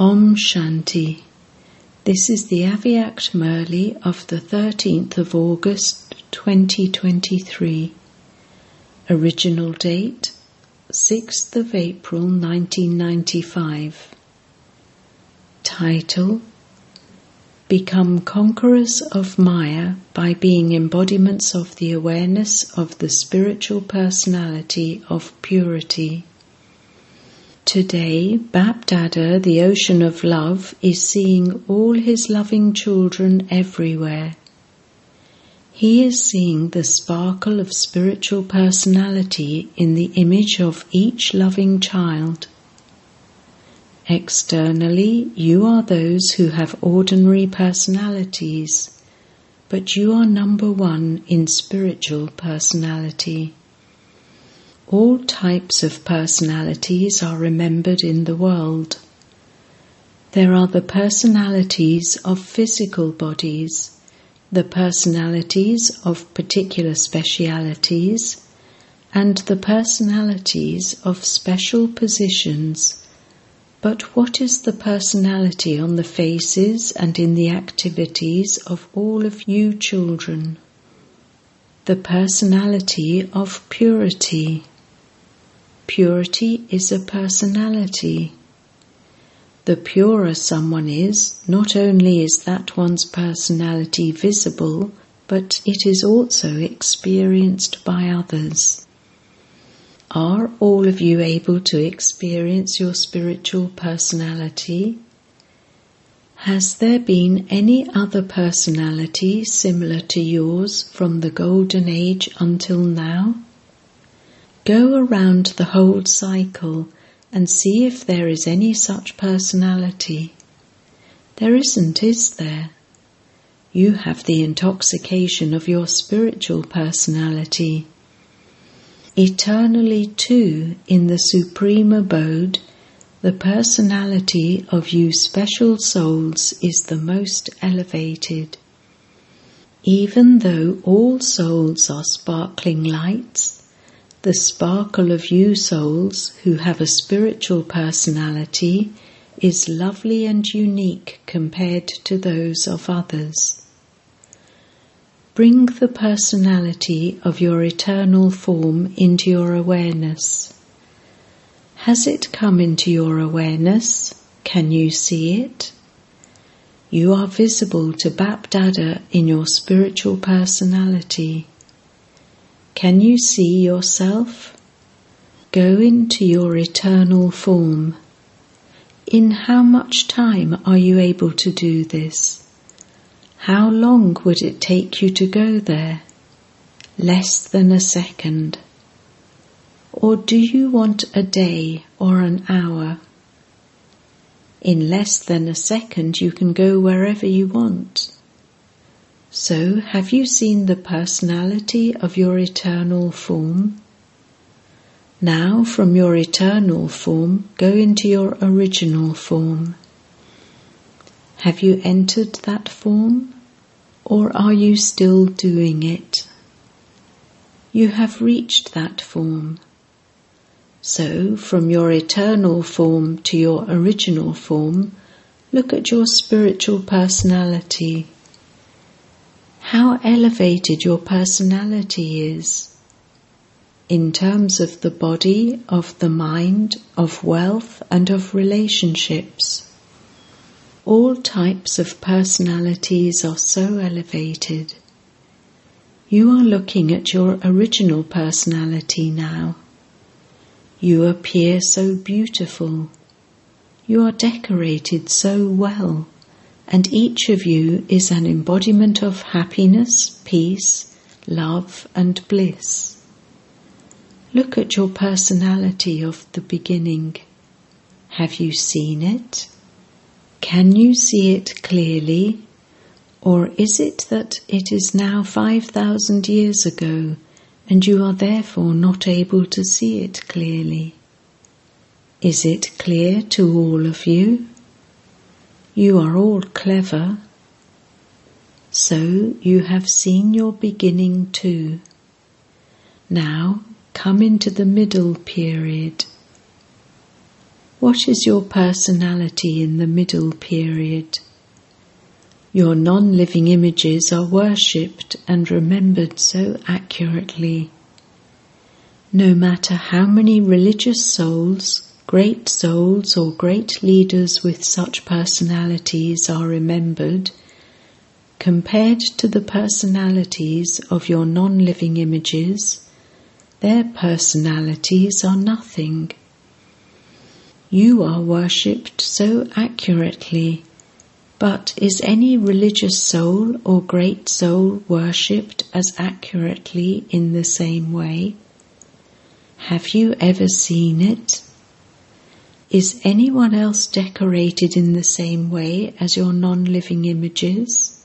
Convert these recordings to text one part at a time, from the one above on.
Om Shanti. This is the Avyakt Murli of the 13th of August 2023. Original date 6th of April 1995. Title Become conquerors of Maya by being embodiments of the awareness of the spiritual personality of purity. Today, Bapdada, the ocean of love, is seeing all his loving children everywhere. He is seeing the sparkle of spiritual personality in the image of each loving child. Externally, you are those who have ordinary personalities, but you are number one in spiritual personality. All types of personalities are remembered in the world. There are the personalities of physical bodies, the personalities of particular specialities, and the personalities of special positions. But what is the personality on the faces and in the activities of all of you children? The personality of purity. Purity is a personality. The purer someone is, not only is that one's personality visible, but it is also experienced by others. Are all of you able to experience your spiritual personality? Has there been any other personality similar to yours from the Golden Age until now? Go around the whole cycle and see if there is any such personality. There isn't, is there? You have the intoxication of your spiritual personality. Eternally, too, in the supreme abode, the personality of you special souls is the most elevated. Even though all souls are sparkling lights, the sparkle of you souls who have a spiritual personality is lovely and unique compared to those of others. Bring the personality of your eternal form into your awareness. Has it come into your awareness? Can you see it? You are visible to Bapdada in your spiritual personality. Can you see yourself? Go into your eternal form. In how much time are you able to do this? How long would it take you to go there? Less than a second. Or do you want a day or an hour? In less than a second, you can go wherever you want. So, have you seen the personality of your eternal form? Now, from your eternal form, go into your original form. Have you entered that form, or are you still doing it? You have reached that form. So, from your eternal form to your original form, look at your spiritual personality how elevated your personality is in terms of the body, of the mind, of wealth, and of relationships. All types of personalities are so elevated. You are looking at your original personality now. You appear so beautiful. You are decorated so well and each of you is an embodiment of happiness, peace, love, and bliss. Look at your personality of the beginning. Have you seen it? Can you see it clearly? Or is it that it is now 5,000 years ago and you are therefore not able to see it clearly? Is it clear to all of you? You are all clever. So you have seen your beginning too. Now come into the middle period. What is your personality in the middle period? Your non living images are worshipped and remembered so accurately. No matter how many religious souls, great souls, or great leaders with such personalities are remembered, compared to the personalities of your non living images, their personalities are nothing. You are worshipped so accurately, but is any religious soul or great soul worshipped as accurately in the same way? Have you ever seen it? Is anyone else decorated in the same way as your non living images?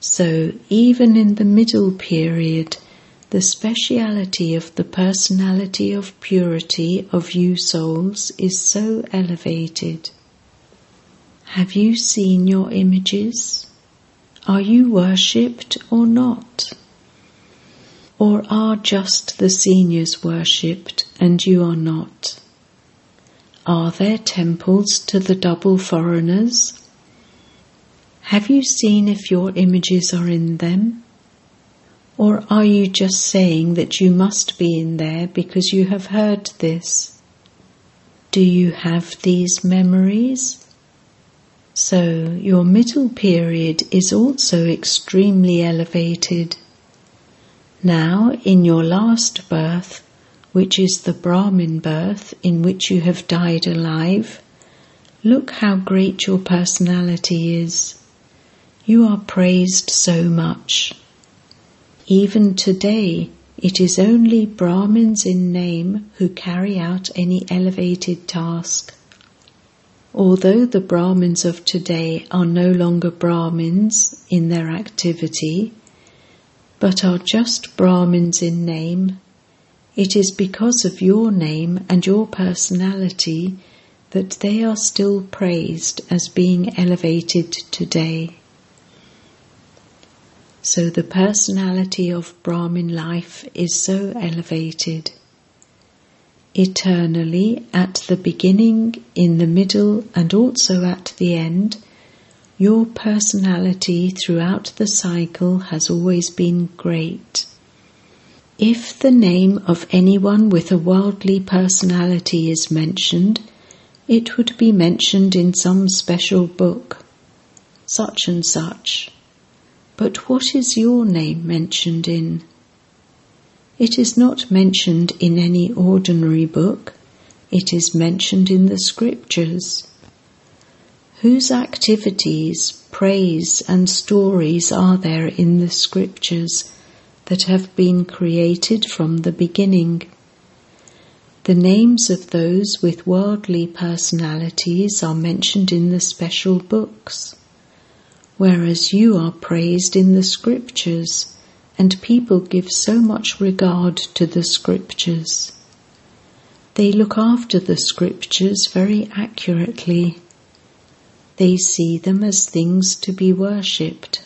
So, even in the middle period, the speciality of the personality of purity of you souls is so elevated. Have you seen your images? Are you worshipped or not? Or are just the seniors worshipped and you are not? Are there temples to the double foreigners? Have you seen if your images are in them? Or are you just saying that you must be in there because you have heard this? Do you have these memories? So, your middle period is also extremely elevated. Now, in your last birth, which is the Brahmin birth in which you have died alive, look how great your personality is. You are praised so much. Even today, it is only Brahmins in name who carry out any elevated task. Although the Brahmins of today are no longer Brahmins in their activity, but are just Brahmins in name, it is because of your name and your personality that they are still praised as being elevated today. So the personality of Brahmin life is so elevated. Eternally, at the beginning, in the middle, and also at the end, your personality throughout the cycle has always been great. If the name of anyone with a worldly personality is mentioned, it would be mentioned in some special book, such and such but what is your name mentioned in? It is not mentioned in any ordinary book, it is mentioned in the scriptures. Whose activities, praise, and stories are there in the scriptures that have been created from the beginning? The names of those with worldly personalities are mentioned in the special books whereas you are praised in the scriptures, and people give so much regard to the scriptures. They look after the scriptures very accurately. They see them as things to be worshipped.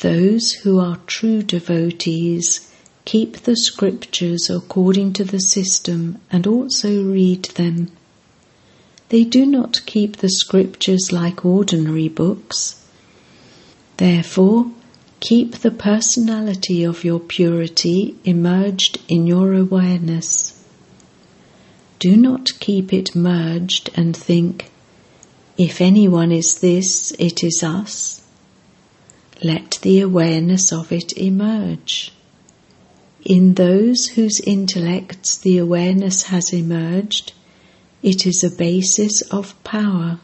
Those who are true devotees keep the scriptures according to the system and also read them. They do not keep the scriptures like ordinary books Therefore, keep the personality of your purity emerged in your awareness. Do not keep it merged and think, if anyone is this, it is us. Let the awareness of it emerge. In those whose intellects the awareness has emerged, it is a basis of power.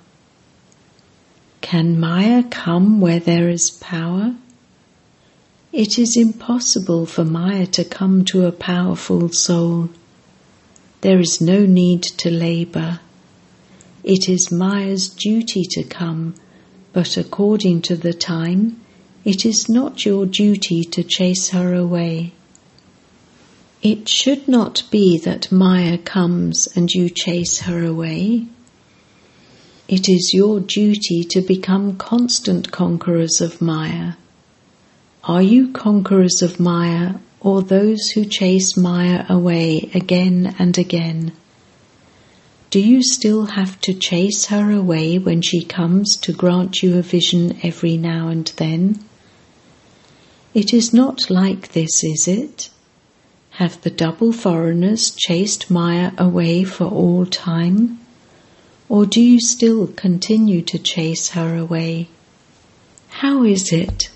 Can Maya come where there is power? It is impossible for Maya to come to a powerful soul. There is no need to labor. It is Maya's duty to come, but according to the time, it is not your duty to chase her away. It should not be that Maya comes and you chase her away. It is your duty to become constant conquerors of Maya. Are you conquerors of Maya or those who chase Maya away again and again? Do you still have to chase her away when she comes to grant you a vision every now and then? It is not like this, is it? Have the double foreigners chased Maya away for all time? Or do you still continue to chase her away? How is it?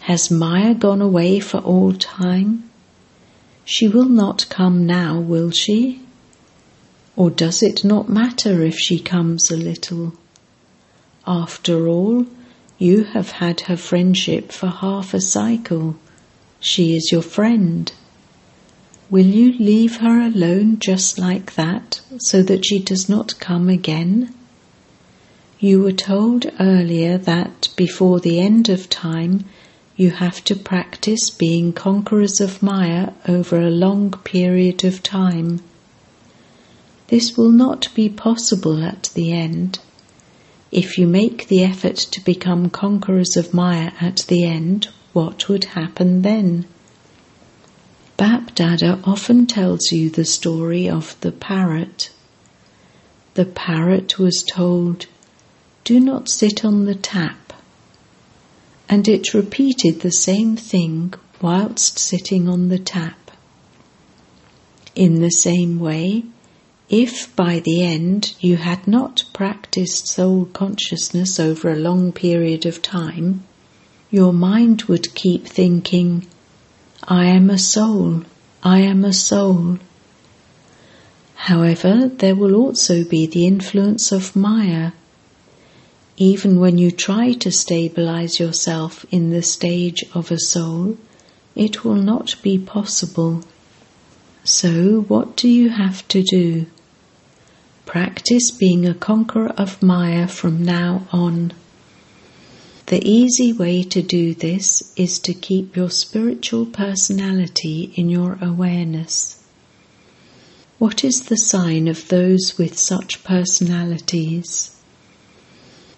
Has Maya gone away for all time? She will not come now, will she? Or does it not matter if she comes a little? After all, you have had her friendship for half a cycle. She is your friend. Will you leave her alone just like that so that she does not come again? You were told earlier that before the end of time you have to practice being conquerors of Maya over a long period of time. This will not be possible at the end. If you make the effort to become conquerors of Maya at the end, what would happen then? Bap Dada often tells you the story of the parrot. The parrot was told, Do not sit on the tap. And it repeated the same thing whilst sitting on the tap. In the same way, if by the end you had not practiced soul consciousness over a long period of time, your mind would keep thinking, I am a soul, I am a soul. However, there will also be the influence of Maya. Even when you try to stabilize yourself in the stage of a soul, it will not be possible. So, what do you have to do? Practice being a conqueror of Maya from now on. The easy way to do this is to keep your spiritual personality in your awareness. What is the sign of those with such personalities?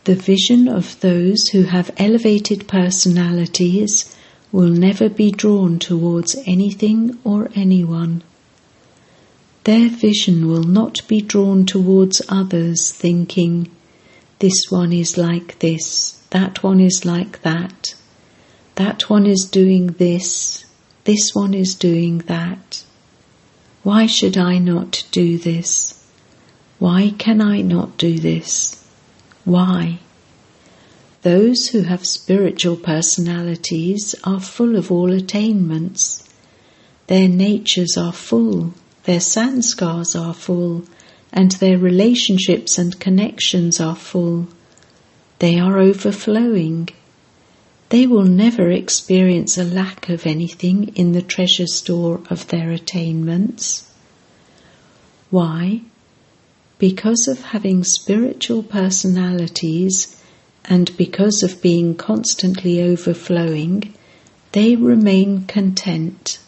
The vision of those who have elevated personalities will never be drawn towards anything or anyone. Their vision will not be drawn towards others, thinking, this one is like this, that one is like that, that one is doing this, this one is doing that. Why should I not do this? Why can I not do this? Why? Those who have spiritual personalities are full of all attainments. Their natures are full their sanskars are full, and their relationships and connections are full. They are overflowing. They will never experience a lack of anything in the treasure store of their attainments. Why? Because of having spiritual personalities and because of being constantly overflowing, they remain content.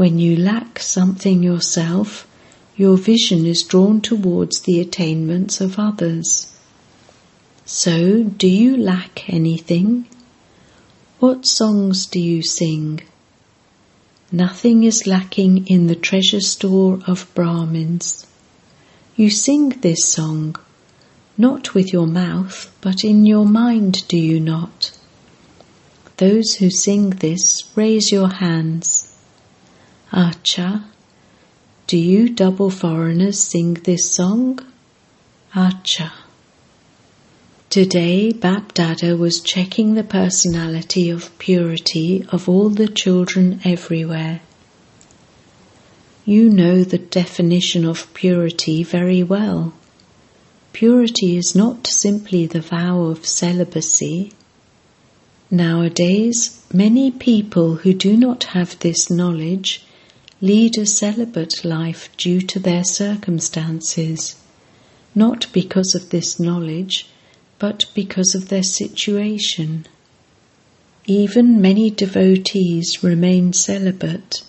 When you lack something yourself, your vision is drawn towards the attainments of others. So, do you lack anything? What songs do you sing? Nothing is lacking in the treasure store of Brahmins. You sing this song, not with your mouth, but in your mind, do you not? Those who sing this, raise your hands. Acha, do you double foreigners sing this song? Acha. Today, Bap Dada was checking the personality of purity of all the children everywhere. You know the definition of purity very well. Purity is not simply the vow of celibacy. Nowadays, many people who do not have this knowledge lead a celibate life due to their circumstances, not because of this knowledge, but because of their situation. Even many devotees remain celibate.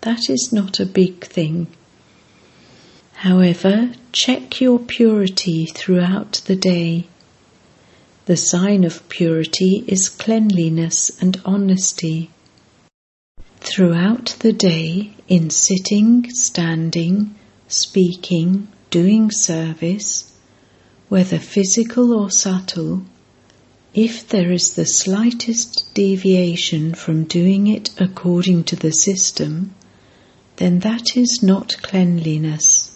That is not a big thing. However, check your purity throughout the day. The sign of purity is cleanliness and honesty. Throughout the day, in sitting, standing, speaking, doing service, whether physical or subtle, if there is the slightest deviation from doing it according to the system, then that is not cleanliness.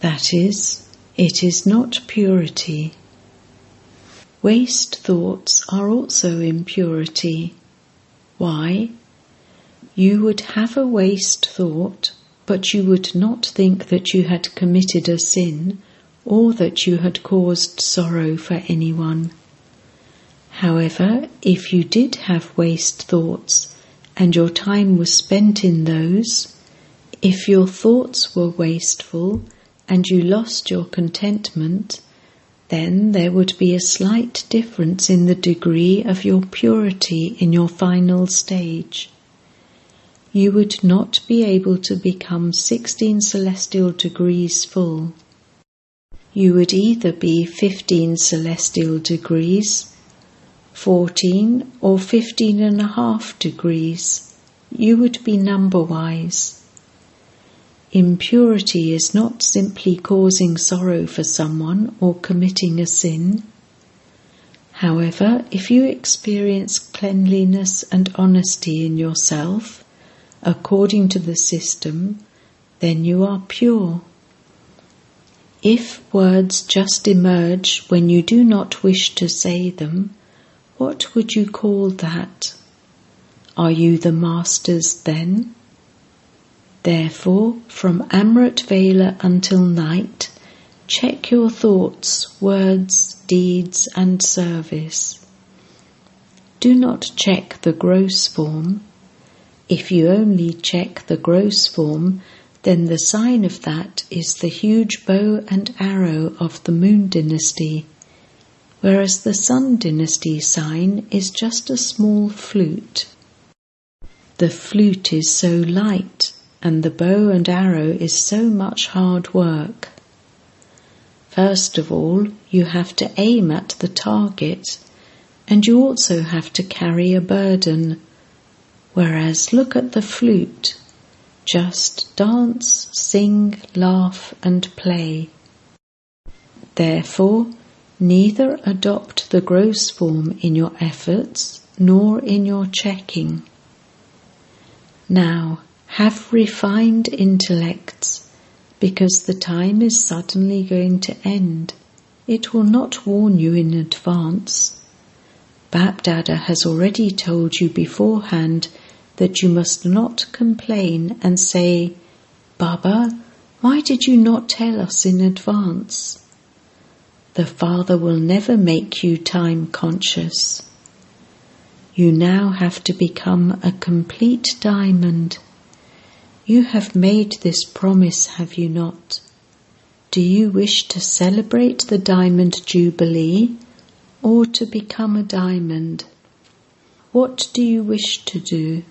That is, it is not purity. Waste thoughts are also impurity. Why? You would have a waste thought, but you would not think that you had committed a sin or that you had caused sorrow for anyone. However, if you did have waste thoughts and your time was spent in those, if your thoughts were wasteful and you lost your contentment, then there would be a slight difference in the degree of your purity in your final stage. You would not be able to become 16 celestial degrees full. You would either be 15 celestial degrees, 14 or 15 and a half degrees. You would be number wise. Impurity is not simply causing sorrow for someone or committing a sin. However, if you experience cleanliness and honesty in yourself, according to the system, then you are pure. If words just emerge when you do not wish to say them, what would you call that? Are you the masters then? Therefore, from Amrit Vela until night, check your thoughts, words, deeds, and service. Do not check the gross form. If you only check the gross form, then the sign of that is the huge bow and arrow of the moon dynasty, whereas the sun dynasty sign is just a small flute. The flute is so light and the bow and arrow is so much hard work. First of all, you have to aim at the target, and you also have to carry a burden. Whereas, look at the flute just dance, sing, laugh, and play. Therefore, neither adopt the gross form in your efforts nor in your checking. Now, have refined intellects, because the time is suddenly going to end. It will not warn you in advance. Bapdada has already told you beforehand that you must not complain and say, Baba, why did you not tell us in advance? The Father will never make you time conscious. You now have to become a complete diamond you have made this promise, have you not? Do you wish to celebrate the Diamond Jubilee or to become a diamond? What do you wish to do?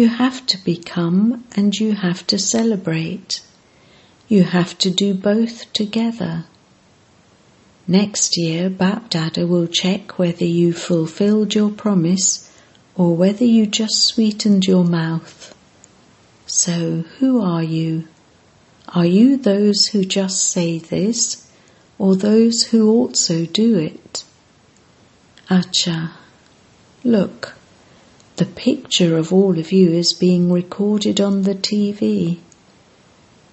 You have to become and you have to celebrate. You have to do both together. Next year, Bapdada will check whether you fulfilled your promise or whether you just sweetened your mouth. So, who are you? Are you those who just say this, or those who also do it? Acha, look, the picture of all of you is being recorded on the TV.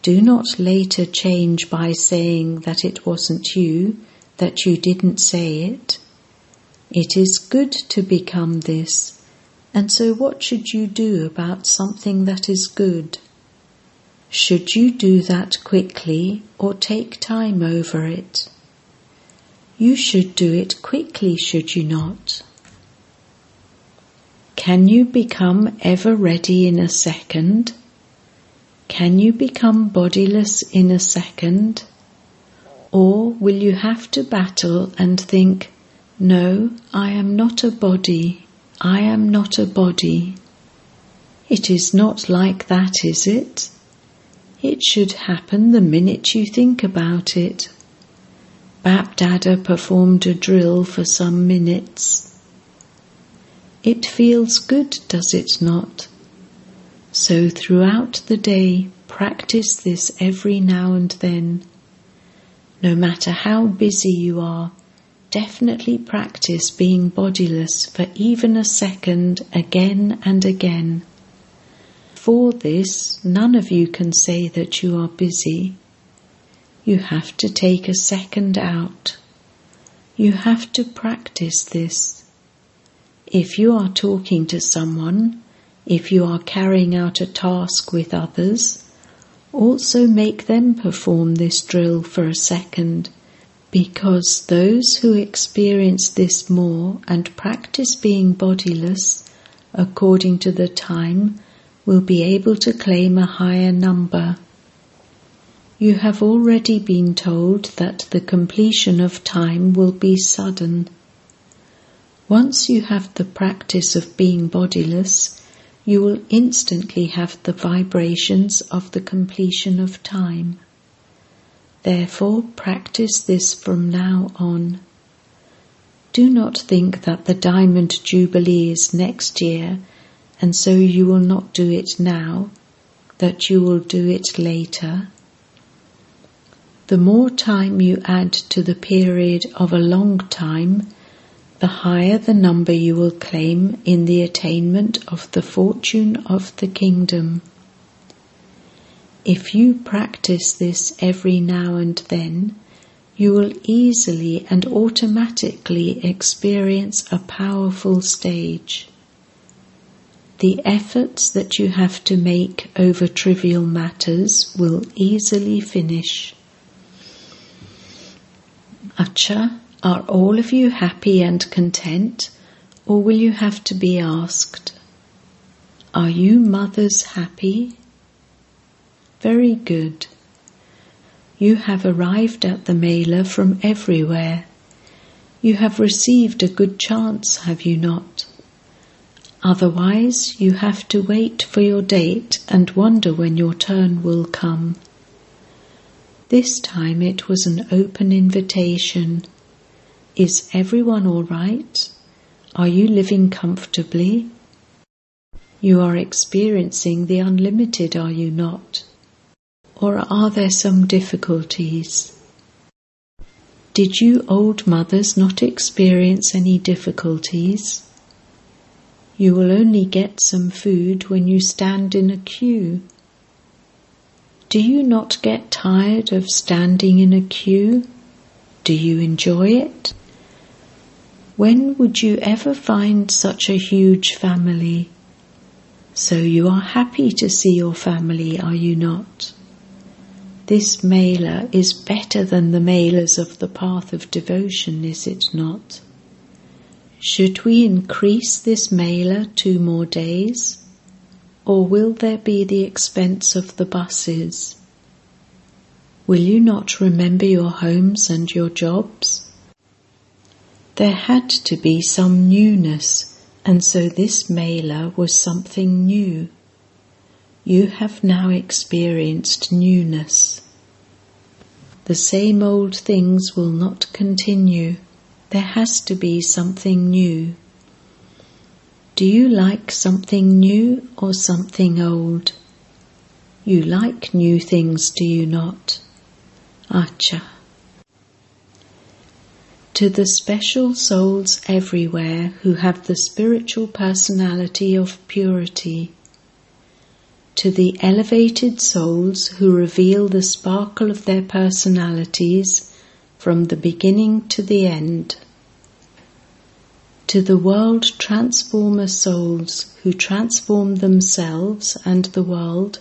Do not later change by saying that it wasn't you, that you didn't say it. It is good to become this and so, what should you do about something that is good? Should you do that quickly or take time over it? You should do it quickly, should you not? Can you become ever ready in a second? Can you become bodiless in a second? Or will you have to battle and think, no, I am not a body, I am not a body. It is not like that, is it? It should happen the minute you think about it. Bapdada performed a drill for some minutes. It feels good, does it not? So throughout the day, practice this every now and then. No matter how busy you are, definitely practice being bodiless for even a second again and again. For this, none of you can say that you are busy. You have to take a second out. You have to practice this. If you are talking to someone, if you are carrying out a task with others, also make them perform this drill for a second, because those who experience this more and practice being bodiless according to the time will be able to claim a higher number. You have already been told that the completion of time will be sudden. Once you have the practice of being bodiless, you will instantly have the vibrations of the completion of time. Therefore, practice this from now on. Do not think that the Diamond Jubilee is next year, and so you will not do it now, that you will do it later. The more time you add to the period of a long time, the higher the number you will claim in the attainment of the fortune of the kingdom. If you practice this every now and then, you will easily and automatically experience a powerful stage. The efforts that you have to make over trivial matters will easily finish. Acha are all of you happy and content, or will you have to be asked? Are you mothers happy? Very good. You have arrived at the Mela from everywhere. You have received a good chance, have you not? Otherwise, you have to wait for your date and wonder when your turn will come. This time it was an open invitation is everyone all right? Are you living comfortably? You are experiencing the unlimited, are you not? Or are there some difficulties? Did you old mothers not experience any difficulties? You will only get some food when you stand in a queue. Do you not get tired of standing in a queue? Do you enjoy it? When would you ever find such a huge family? So you are happy to see your family, are you not? This mela is better than the melas of the path of devotion, is it not? Should we increase this mela two more days? Or will there be the expense of the buses? Will you not remember your homes and your jobs? There had to be some newness, and so this Mela was something new. You have now experienced newness. The same old things will not continue. There has to be something new. Do you like something new or something old? You like new things, do you not? Acha to the special souls everywhere who have the spiritual personality of purity, to the elevated souls who reveal the sparkle of their personalities from the beginning to the end, to the world transformer souls who transform themselves and the world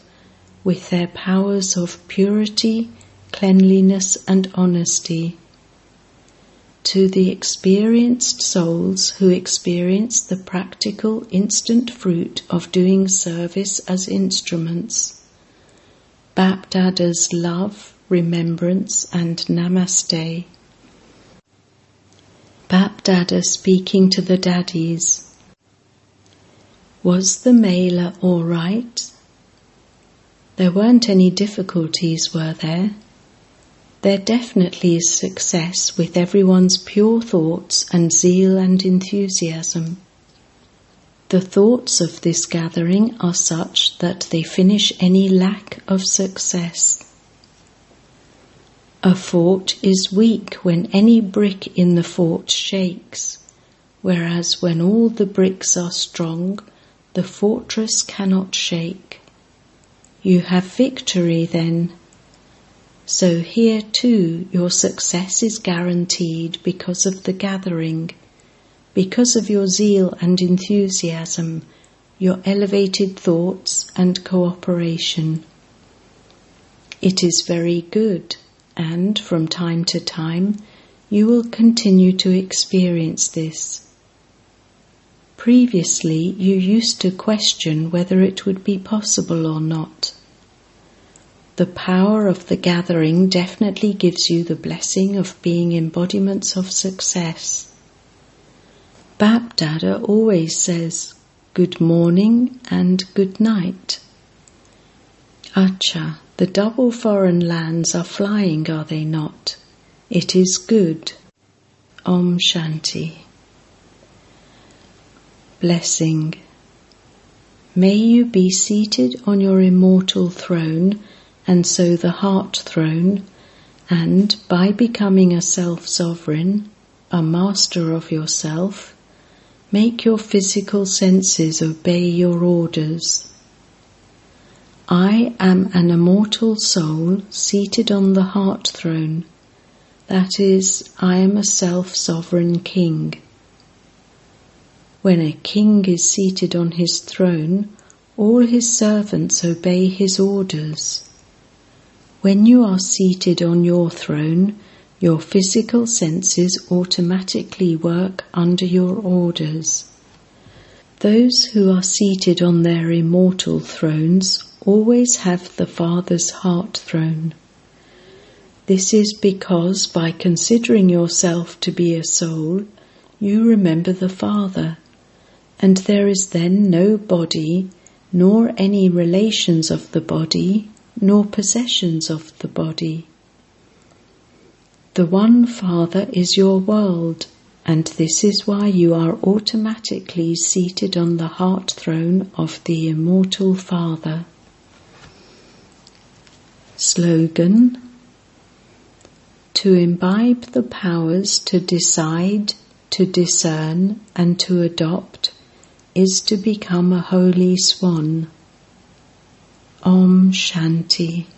with their powers of purity, cleanliness, and honesty to the experienced souls who experience the practical instant fruit of doing service as instruments. Bapdada's love, remembrance, and namaste. Bapdada speaking to the Dadis. Was the Mela all right? There weren't any difficulties, were there? There definitely is success with everyone's pure thoughts and zeal and enthusiasm. The thoughts of this gathering are such that they finish any lack of success. A fort is weak when any brick in the fort shakes, whereas when all the bricks are strong, the fortress cannot shake. You have victory then. So here too your success is guaranteed because of the gathering, because of your zeal and enthusiasm, your elevated thoughts and cooperation. It is very good and from time to time you will continue to experience this. Previously, you used to question whether it would be possible or not. The power of the gathering definitely gives you the blessing of being embodiments of success. Bapdada always says good morning and good night. Acha, the double foreign lands are flying, are they not? It is good. Om Shanti. Blessing. May you be seated on your immortal throne, and so the heart throne, and by becoming a self sovereign, a master of yourself, make your physical senses obey your orders I am an immortal soul seated on the heart throne. That is, I am a self sovereign king. When a king is seated on his throne, all his servants obey his orders. When you are seated on your throne, your physical senses automatically work under your orders. Those who are seated on their immortal thrones always have the Father's heart throne. This is because by considering yourself to be a soul, you remember the Father, and there is then no body, nor any relations of the body, nor possessions of the body. The one Father is your world, and this is why you are automatically seated on the heart throne of the immortal Father. Slogan To imbibe the powers to decide, to discern, and to adopt is to become a holy swan. Om Shanti.